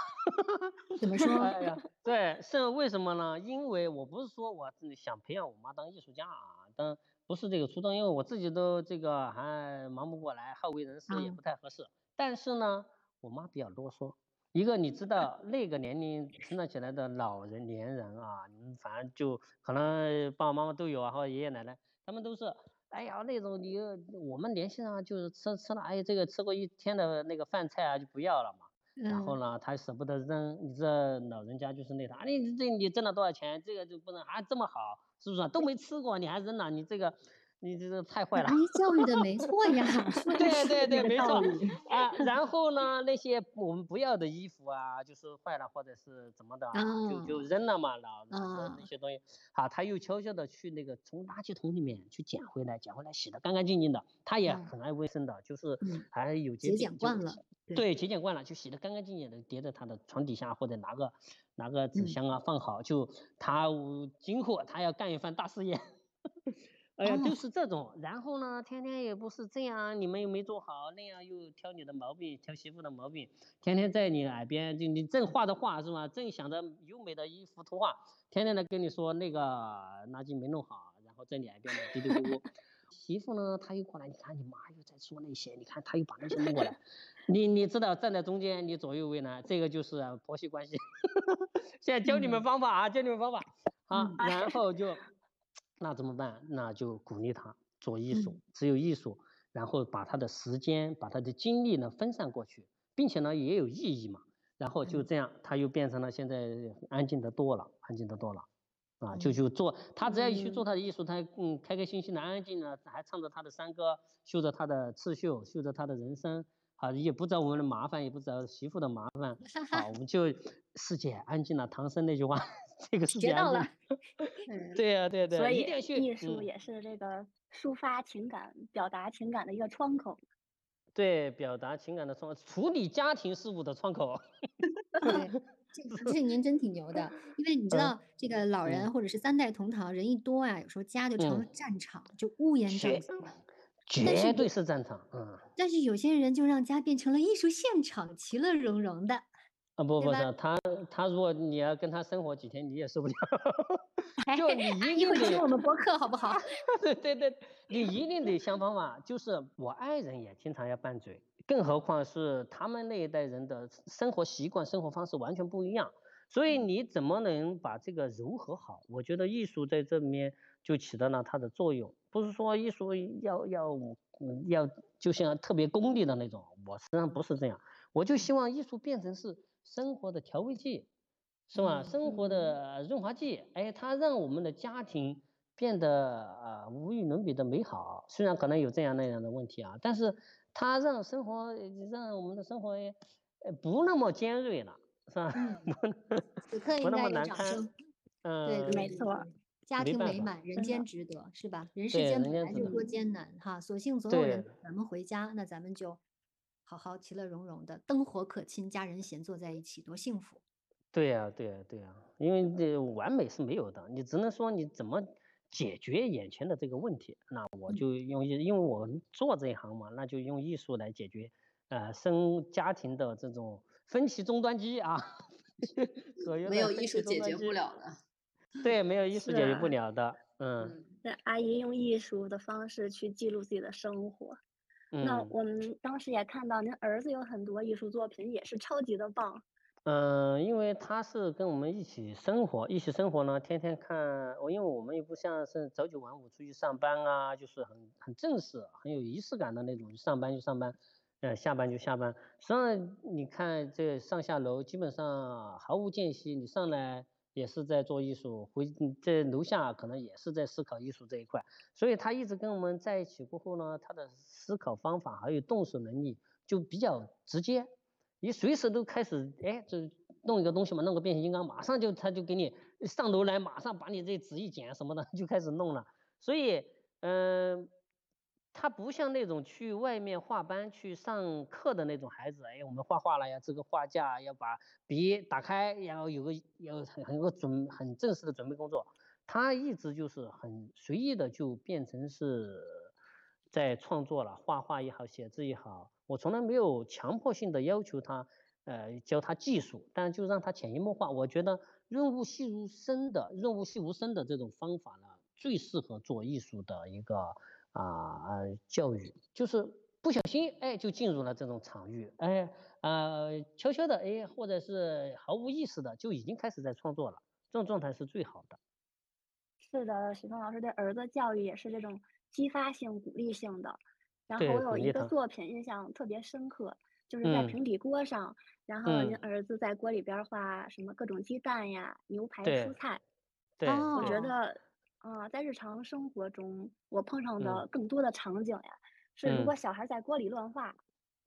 怎么说？哎呀，对，是为什么呢？因为我不是说我想培养我妈当艺术家啊，当。不是这个初衷，因为我自己都这个还忙不过来，好为人师也不太合适。但是呢，我妈比较啰嗦。一个你知道那个年龄成长起来的老人年人啊，反正就可能爸爸妈妈都有啊，或者爷爷奶奶，他们都是，哎呀那种你我们联系上就是吃吃了，哎这个吃过一天的那个饭菜啊就不要了嘛。然后呢，他舍不得扔，你这老人家就是那啥，你这你挣了多少钱，这个就不能啊这么好，是不是？都没吃过，你还扔了，你这个。你这个太坏了！你教育的没错呀，对对对，没错啊。然后呢，那些我们不要的衣服啊，就是坏了或者是怎么的，就就扔了嘛，老那些东西。好，他又悄悄的去那个从垃圾桶里面去捡回来，捡回来洗的干干净净的。他也很爱卫生的，就是还有节俭惯了。对，节俭惯了，就洗的干干净净的，叠在他的床底下或者拿个拿个纸箱啊放好。就他今后他要干一番大事业。哎呀，就是这种，然后呢，天天也不是这样，你们又没做好，那样又挑你的毛病，挑媳妇的毛病，天天在你耳边，就你正画着画是吧？正想着优美的一幅图画，天天的跟你说那个垃圾没弄好，然后在你耳边嘀嘀咕咕。媳妇呢，她又过来，你看你妈又在说那些，你看她又把那些弄过来，你你知道站在中间，你左右为难，这个就是婆媳关系。现在教你们方法啊，教你们方法，好，然后就。那怎么办？那就鼓励他做艺术，只有艺术，然后把他的时间、把他的精力呢分散过去，并且呢也有意义嘛。然后就这样，他又变成了现在安静的多了，安静的多了。啊，就就做他只要一去做他的艺术，他嗯开开心心的、安安静静的，还唱着他的山歌，绣着他的刺绣，绣着他的人生，啊，也不找我们的麻烦，也不找媳妇的麻烦，好，我们就世界安静了。唐僧那句话，这个世界安静。对呀，对对。所以艺术也是这个抒发情感、表达情感的一个窗口。对，表达情感的窗，处理家庭事务的窗口。对，这这您真挺牛的，因为你知道，这个老人或者是三代同堂，人一多啊，有时候家就成了战场，就乌烟瘴气。绝对是战场，嗯。但是有些人就让家变成了艺术现场，其乐融融的。啊不不是他他如果你要跟他生活几天，你也受不了。就你一定得听我们播客好不好？对对对，你一定得想方法。就是我爱人也经常要拌嘴，更何况是他们那一代人的生活习惯、生活方式完全不一样。所以你怎么能把这个柔和好？我觉得艺术在这里面就起到了它的作用。不是说艺术要要要就像特别功利的那种，我实际上不是这样。我就希望艺术变成是生活的调味剂，是吧？生活的润滑剂。哎，它让我们的家庭变得呃无与伦比的美好。虽然可能有这样那样的问题啊，但是它让生活让我们的生活呃不那么尖锐了，是吧？不那么难堪。嗯，对，没错。家庭美满，人间值得，是吧？人世间本来就多艰难哈，所幸总有人咱们回家，那咱们就。好好其乐融融的，灯火可亲，家人闲坐在一起，多幸福。对呀，对呀，对呀，因为这完美是没有的，你只能说你怎么解决眼前的这个问题。那我就用，因为我做这一行嘛，那就用艺术来解决，呃，生家庭的这种分歧终端机啊。没有艺术解决不了的。对，没有艺术解决不了的。嗯。那阿姨用艺术的方式去记录自己的生活。那我们当时也看到您儿子有很多艺术作品，也是超级的棒。嗯，因为他是跟我们一起生活，一起生活呢，天天看我，因为我们也不像是朝九晚五出去上班啊，就是很很正式、很有仪式感的那种，上班就上班，呃，下班就下班。实际上你看这上下楼基本上毫无间隙，你上来。也是在做艺术，回在楼下可能也是在思考艺术这一块，所以他一直跟我们在一起过后呢，他的思考方法还有动手能力就比较直接，你随时都开始哎，就弄一个东西嘛，弄个变形金刚，马上就他就给你上楼来，马上把你这纸一剪什么的 就开始弄了，所以嗯。他不像那种去外面画班去上课的那种孩子，哎，我们画画了呀，这个画架要把笔打开，然后有个要很很个准很正式的准备工作。他一直就是很随意的就变成是在创作了，画画也好，写字也好，我从来没有强迫性的要求他，呃，教他技术，但就让他潜移默化。我觉得润物细无声的润物细无声的这种方法呢，最适合做艺术的一个。啊教育就是不小心哎就进入了这种场域，哎啊悄悄的哎或者是毫无意识的就已经开始在创作了，这种状态是最好的。是的，许峰老师对儿子教育也是这种激发性、鼓励性的。然后我有一个作品印象特别深刻，就是在平底锅上，然后您儿子在锅里边画什么各种鸡蛋呀、牛排、蔬菜。对，我觉得。啊，在日常生活中，我碰上的更多的场景呀，是如果小孩在锅里乱画，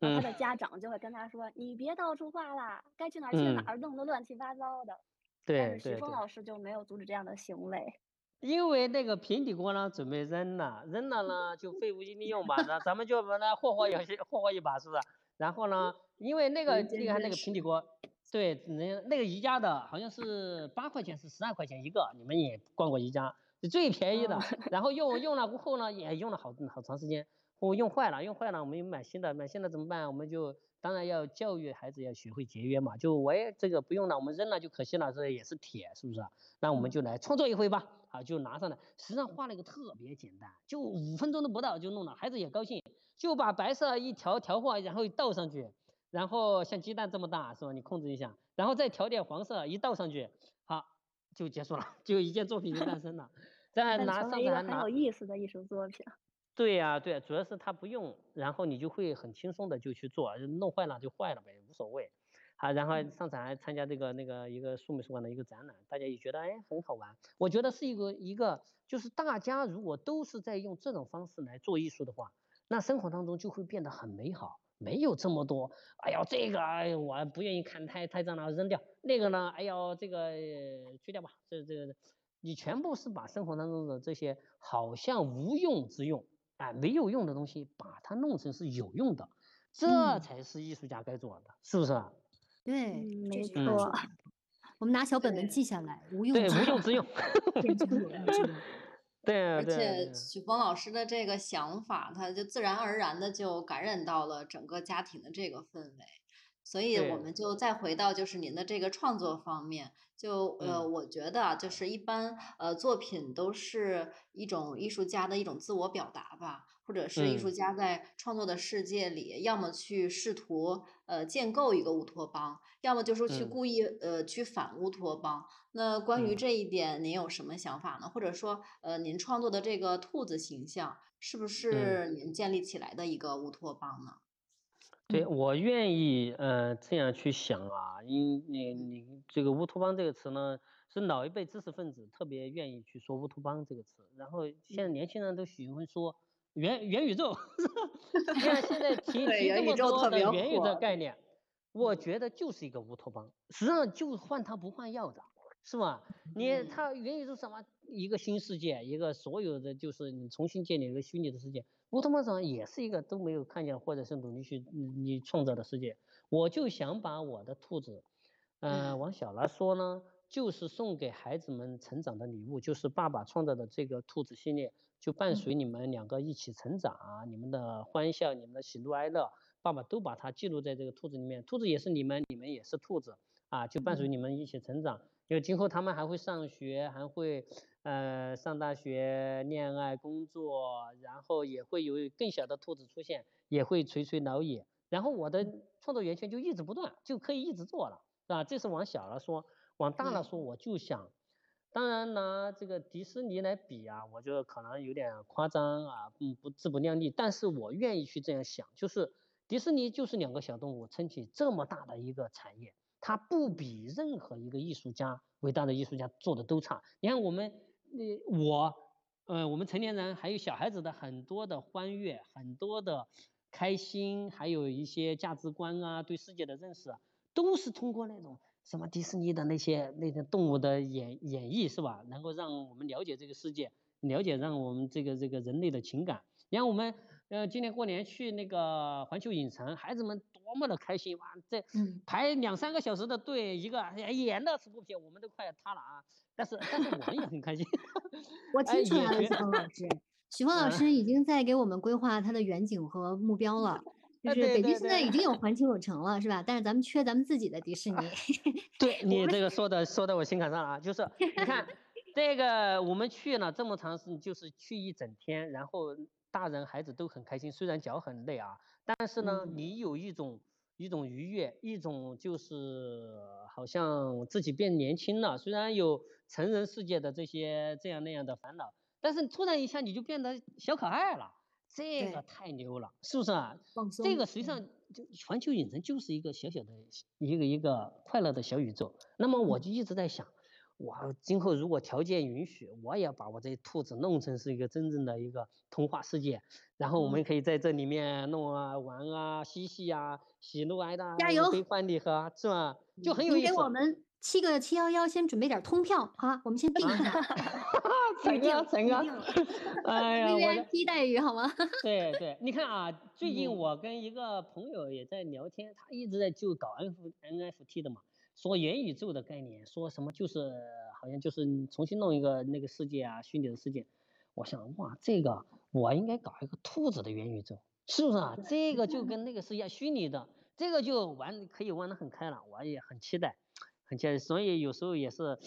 他的家长就会跟他说：“你别到处画啦，该去哪儿去哪儿，弄得乱七八糟的。”对，但是徐峰老师就没有阻止这样的行为，因为那个平底锅呢，准备扔了，扔了呢 就废物利用吧，那咱们就把它霍霍一霍霍一把，是不是？然后呢，因为那个你看那个平底锅，对，那那个宜家的好像是八块钱是十二块钱一个，你们也逛过宜家。最便宜的，然后用用了过后呢，也用了好好长时间，我用坏了，用坏了，我们又买新的，买新的怎么办？我们就当然要教育孩子要学会节约嘛，就我也这个不用了，我们扔了就可惜了，这也是铁，是不是？那我们就来创作一回吧，啊，就拿上来，实际上画了一个特别简单，就五分钟都不到就弄了，孩子也高兴，就把白色一调调画，然后倒上去，然后像鸡蛋这么大是吧？你控制一下，然后再调点黄色一倒上去，好。就结束了，就一件作品就诞生了。再拿上来拿。很有意思的艺术作品。对呀，对，主要是他不用，然后你就会很轻松的就去做，弄坏了就坏了呗，无所谓。好，然后上场还参加这个那个一个数美术馆的一个展览，大家也觉得哎很好玩。我觉得是一个一个，就是大家如果都是在用这种方式来做艺术的话，那生活当中就会变得很美好。没有这么多。哎呦，这个哎我不愿意看，太太脏了，扔掉。那个呢，哎呦，这个去掉吧。这这个，你全部是把生活当中的这些好像无用之用，啊，没有用的东西，把它弄成是有用的，这才是艺术家该做的，是不是？对，没错。我们拿小本本记下来，无用对无用之用，对而且许峰老师的这个想法，他就自然而然的就感染到了整个家庭的这个氛围。所以我们。就再回到就是您的这个创作方面，就呃，我觉得就是一般呃作品都是一种艺术家的一种自我表达吧，或者是艺术家在创作的世界里，要么去试图呃建构一个乌托邦，要么就是去故意呃去反乌托邦。那关于这一点，您有什么想法呢？或者说呃，您创作的这个兔子形象，是不是您建立起来的一个乌托邦呢？对我愿意，呃，这样去想啊，因你你这个乌托邦这个词呢，是老一辈知识分子特别愿意去说乌托邦这个词，然后现在年轻人都喜欢说元元宇宙，你看现在提提这么多的元宇宙概念，我觉得就是一个乌托邦，实际上就换汤不换药的，是吧？你它元宇宙什么一个新世界，一个所有的就是你重新建立一个虚拟的世界。乌托邦上也是一个都没有看见或者是努力去你创造的世界，我就想把我的兔子，嗯，往小了说呢，就是送给孩子们成长的礼物，就是爸爸创造的这个兔子系列，就伴随你们两个一起成长，你们的欢笑，你们的喜怒哀乐，爸爸都把它记录在这个兔子里面，兔子也是你们，你们也是兔子，啊，就伴随你们一起成长，因为今后他们还会上学，还会。呃，上大学、恋爱、工作，然后也会有更小的兔子出现，也会垂垂老矣。然后我的创作源泉就一直不断，就可以一直做了，是吧？这是往小了说，往大了说，我就想，当然拿这个迪士尼来比啊，我觉得可能有点夸张啊，嗯，不自不量力。但是我愿意去这样想，就是迪士尼就是两个小动物撑起这么大的一个产业，它不比任何一个艺术家伟大的艺术家做的都差。你看我们。你我，呃，我们成年人还有小孩子的很多的欢悦，很多的开心，还有一些价值观啊，对世界的认识，都是通过那种什么迪士尼的那些那些动物的演演绎，是吧？能够让我们了解这个世界，了解让我们这个这个人类的情感。你看我们，呃，今年过年去那个环球影城，孩子们多么的开心哇！这排两三个小时的队，一个演的是不平，我们都快塌了啊！但是但是我们也很开心。我听出来了，许峰老师，许峰老师已经在给我们规划他的远景和目标了。就是北京现在已经有环球影城了，是吧？但是咱们缺咱们自己的迪士尼。对你这个说的说到我心坎上了啊！就是 你看这个我们去了这么长时间，就是去一整天，然后大人孩子都很开心，虽然脚很累啊，但是呢，你有一种。一种愉悦，一种就是好像自己变年轻了。虽然有成人世界的这些这样那样的烦恼，但是突然一下你就变得小可爱了，这个太牛了，是不是啊？这个实际上就环球影城就是一个小小的一个一个快乐的小宇宙。那么我就一直在想。我今后如果条件允许，我也把我这兔子弄成是一个真正的一个童话世界，然后我们可以在这里面弄啊玩啊嬉戏啊，喜怒哀乐，加油，悲欢离合，是吧？就很有意思。给我们七个七幺幺先准备点通票，好我们先定一下。成哥，成哥，哎呀，VIP 待遇好吗？对对，你看啊，最近我跟一个朋友也在聊天，他一直在就搞 N F NFT 的嘛。说元宇宙的概念，说什么就是好像就是重新弄一个那个世界啊，虚拟的世界。我想哇，这个我应该搞一个兔子的元宇宙，是不是啊？这个就跟那个是一样虚拟的，这个就玩可以玩的很开了，我也很期待，很期待。所以有时候也是，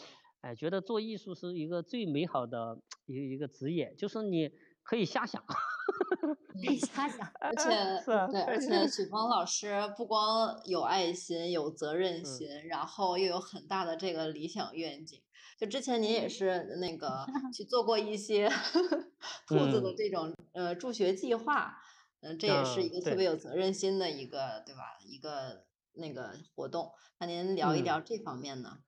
哎，觉得做艺术是一个最美好的一一个职业，就是你可以瞎想。可以瞎想，而且对，而且许峰老师不光有爱心、有责任心，然后又有很大的这个理想愿景。就之前您也是那个 去做过一些 兔子的这种呃助学计划，嗯，这也是一个特别有责任心的一个，对吧？一个那个活动，那您聊一聊这方面呢？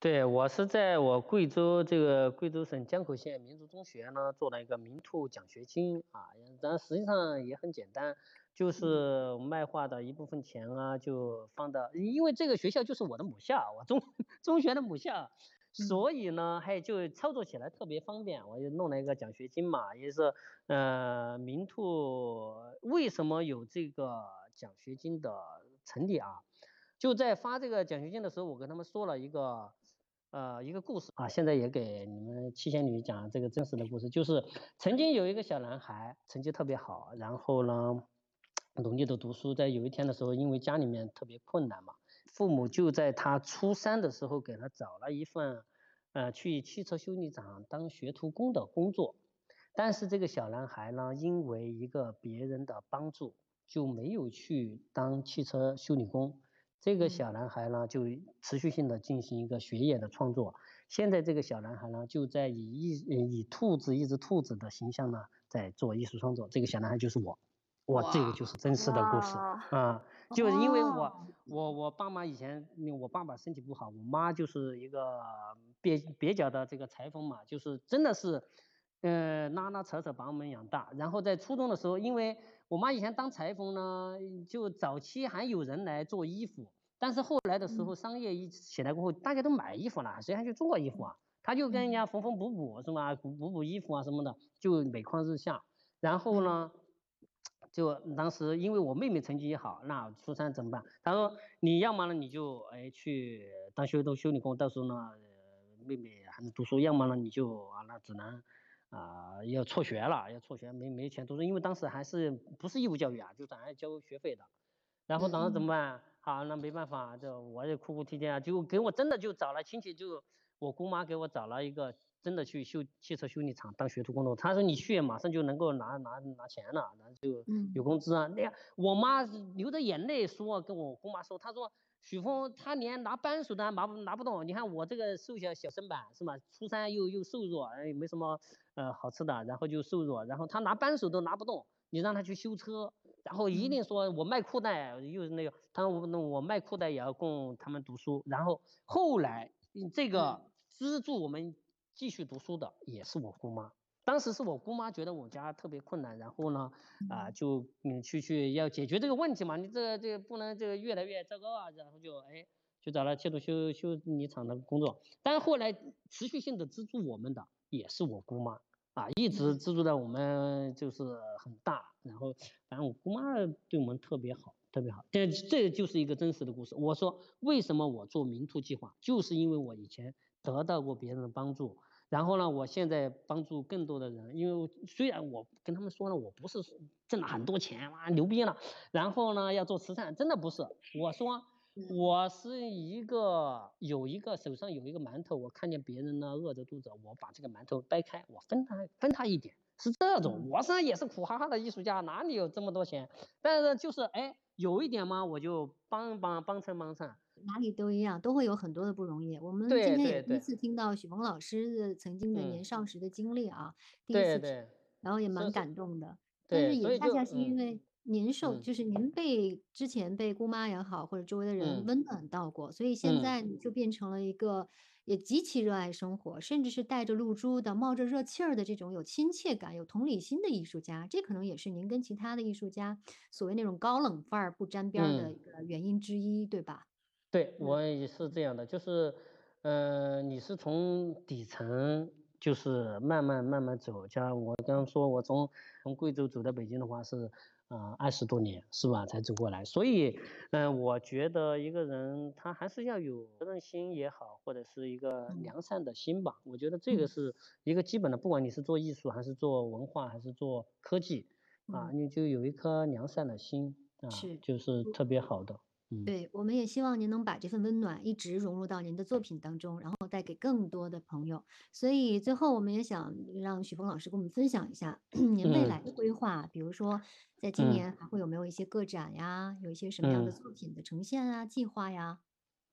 对我是在我贵州这个贵州省江口县民族中学呢做了一个名兔奖学金啊，但实际上也很简单，就是卖画的一部分钱啊，就放到，因为这个学校就是我的母校，我中 中学的母校，所以呢，还就操作起来特别方便，我就弄了一个奖学金嘛，也是，呃，明兔为什么有这个奖学金的成立啊？就在发这个奖学金的时候，我跟他们说了一个。呃，一个故事啊，现在也给你们七仙女讲这个真实的故事，就是曾经有一个小男孩，成绩特别好，然后呢，努力的读书，在有一天的时候，因为家里面特别困难嘛，父母就在他初三的时候给他找了一份，呃，去汽车修理厂当学徒工的工作，但是这个小男孩呢，因为一个别人的帮助，就没有去当汽车修理工。这个小男孩呢，就持续性的进行一个学业的创作。现在这个小男孩呢，就在以一以兔子一只兔子的形象呢，在做艺术创作。这个小男孩就是我，我这个就是真实的故事啊。就是因为我我我爸妈以前，我爸爸身体不好，我妈就是一个蹩蹩脚的这个裁缝嘛，就是真的是，呃，拉拉扯扯把我们养大。然后在初中的时候，因为我妈以前当裁缝呢，就早期还有人来做衣服，但是后来的时候商业一起来过后，大家都买衣服了，谁还去做衣服啊？她就跟人家缝缝补补是吧？补补补衣服啊什么的，就每况日下。然后呢，就当时因为我妹妹成绩也好，那初三怎么办？她说你要么呢你就哎去当修都修理工，到时候呢妹妹还能读书，要么呢你就啊那只能。啊，要辍学了，要辍学，没没钱读书，因为当时还是不是义务教育啊，就咱要交学费的。然后当时怎么办？好，那没办法，就我也哭哭啼啼啊，就给我真的就找了亲戚，就我姑妈给我找了一个真的去修汽车修理厂当学徒工作。她说你去马上就能够拿拿拿钱了，然后就有工资啊。那样我妈流着眼泪说，跟我姑妈说，她说。许峰他连拿扳手都拿不拿不动，你看我这个瘦小小身板是吧？初三又又瘦弱，哎，没什么呃好吃的，然后就瘦弱，然后他拿扳手都拿不动，你让他去修车，然后一定说我卖裤带，又是那个，他说我那我卖裤带也要供他们读书，然后后来这个资助我们继续读书的也是我姑妈。当时是我姑妈觉得我家特别困难，然后呢，啊，就嗯去去要解决这个问题嘛，你这个这个不能这个越来越糟糕啊，然后就哎就找了汽车修修理厂的工作，但是后来持续性的资助我们的也是我姑妈啊，一直资助的我们就是很大，然后反正我姑妈对我们特别好，特别好，这这就是一个真实的故事。我说为什么我做名图计划，就是因为我以前得到过别人的帮助。然后呢，我现在帮助更多的人，因为虽然我跟他们说了，我不是挣了很多钱哇牛逼了，然后呢要做慈善，真的不是。我说我是一个有一个手上有一个馒头，我看见别人呢饿着肚子，我把这个馒头掰开，我分他分他一点，是这种。我身上也是苦哈哈的艺术家，哪里有这么多钱？但是就是哎有一点嘛，我就帮帮帮衬帮衬。哪里都一样，都会有很多的不容易。我们今天也第一次听到许峰老师的曾经的年少时的经历啊，第一次，然后也蛮感动的。但是也恰恰是因为您受，就是您被之前被姑妈也好，或者周围的人温暖到过，所以现在你就变成了一个也极其热爱生活，甚至是带着露珠的、冒着热气儿的这种有亲切感、有同理心的艺术家。这可能也是您跟其他的艺术家所谓那种高冷范儿不沾边的一个原因之一，对吧？对我也是这样的，就是，嗯，你是从底层，就是慢慢慢慢走。像我刚刚说，我从从贵州走到北京的话是，啊，二十多年是吧，才走过来。所以，嗯，我觉得一个人他还是要有责任心也好，或者是一个良善的心吧。我觉得这个是一个基本的，不管你是做艺术还是做文化还是做科技，啊，你就有一颗良善的心啊，就是特别好的。对，我们也希望您能把这份温暖一直融入到您的作品当中，然后带给更多的朋友。所以最后，我们也想让许峰老师跟我们分享一下您未来的规划，比如说在今年还会有没有一些个展呀，有一些什么样的作品的呈现啊，计划呀？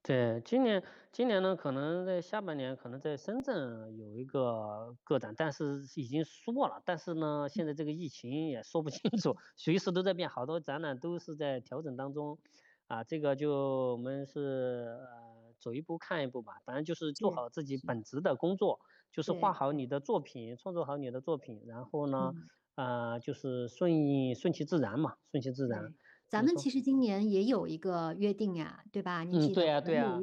对，今年今年呢，可能在下半年，可能在深圳有一个个展，但是已经说了，但是呢，现在这个疫情也说不清楚，随时都在变，好多展览都是在调整当中。啊，这个就我们是呃走一步看一步吧，反正就是做好自己本职的工作，就是画好你的作品，创作好你的作品，然后呢，啊，就是顺应顺其自然嘛，顺其自然。咱们其实今年也有一个约定呀，对吧？你记得？对啊，对啊。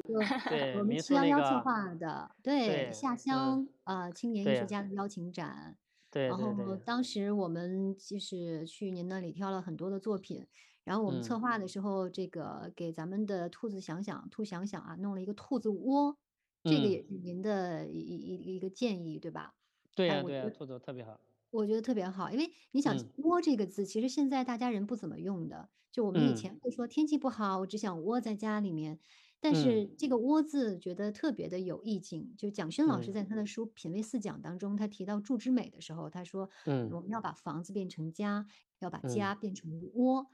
对，我们七幺幺策划的，对下乡啊青年艺术家的邀请展。对。然后当时我们就是去您那里挑了很多的作品，然后我们策划的时候，这个给咱们的兔子想想、兔想想啊，弄了一个兔子窝，这个也是您的一一一个建议，对吧？对呀，对呀，兔子特别好。我觉得特别好，因为你想“窝”这个字，其实现在大家人不怎么用的。就我们以前会说天气不好，我只想窝在家里面。但是这个“窝”字觉得特别的有意境。就蒋勋老师在他的书《品味四讲》当中，他提到住之美的时候，他说：“嗯，我们要把房子变成家，要把家变成窝。”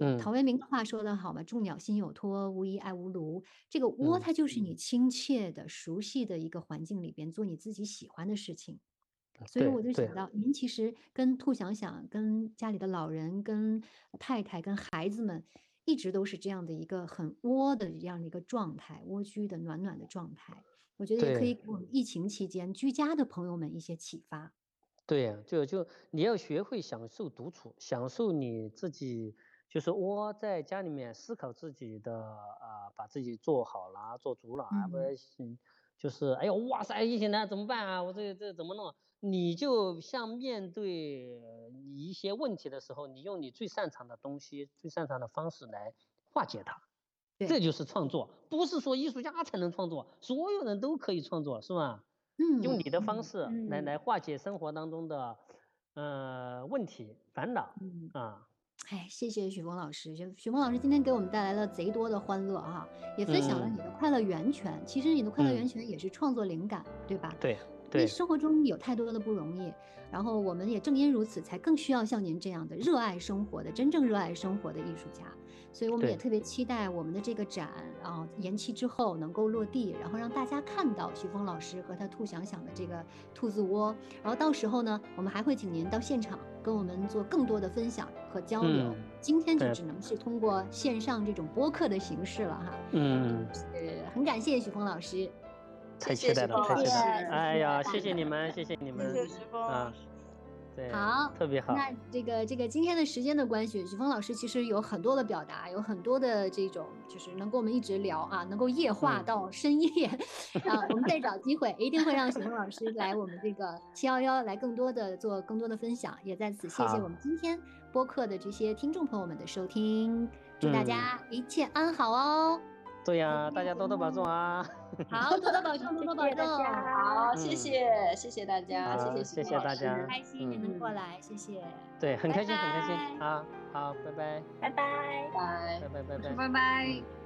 呃，陶渊明的话说得好嘛，“众鸟心有托，无依爱无庐。”这个窝，它就是你亲切的、熟悉的一个环境里边做你自己喜欢的事情。所以我就想到，您其实跟兔想想、跟家里的老人、跟太太、跟孩子们，一直都是这样的一个很窝的这样的一个状态，蜗居的暖暖的状态。我觉得也可以给我们疫情期间居家的朋友们一些启发。对呀，就就你要学会享受独处，享受你自己，就是窝在家里面思考自己的啊，把自己做好了、做足了，而不是就是哎呦哇塞，疫情来怎么办啊？我这这怎么弄？你就像面对你一些问题的时候，你用你最擅长的东西、最擅长的方式来化解它，这就是创作。不是说艺术家才能创作，所有人都可以创作，是吧？嗯。用你的方式来来化解生活当中的呃问题、烦恼啊。哎，谢谢许峰老师，许许峰老师今天给我们带来了贼多的欢乐哈，也分享了你的快乐源泉。其实你的快乐源泉也是创作灵感，对吧？对。因为生活中有太多的不容易，然后我们也正因如此，才更需要像您这样的热爱生活的、真正热爱生活的艺术家。所以我们也特别期待我们的这个展，啊延期之后能够落地，然后让大家看到徐峰老师和他兔想想的这个兔子窝。然后到时候呢，我们还会请您到现场跟我们做更多的分享和交流。今天就只能是通过线上这种播客的形式了哈。嗯，呃，很感谢徐峰老师。太期待了，太期待了！哎呀，谢谢你们，谢谢你们，谢谢徐峰啊，对，好，特别好。那这个这个今天的时间的关系，许峰老师其实有很多的表达，有很多的这种，就是能跟我们一直聊啊，能够夜话到深夜啊。我们再找机会，一定会让许峰老师来我们这个七幺幺来更多的做更多的分享。也在此谢谢我们今天播客的这些听众朋友们的收听，祝大家一切安好哦。对呀，大家多多保重啊！好，多多保重，多多保重。好，谢谢，谢谢大家，谢谢谢谢大家，开心你们过来，谢谢。对，很开心，很开心。好好，拜拜，拜拜，拜拜拜拜拜拜拜。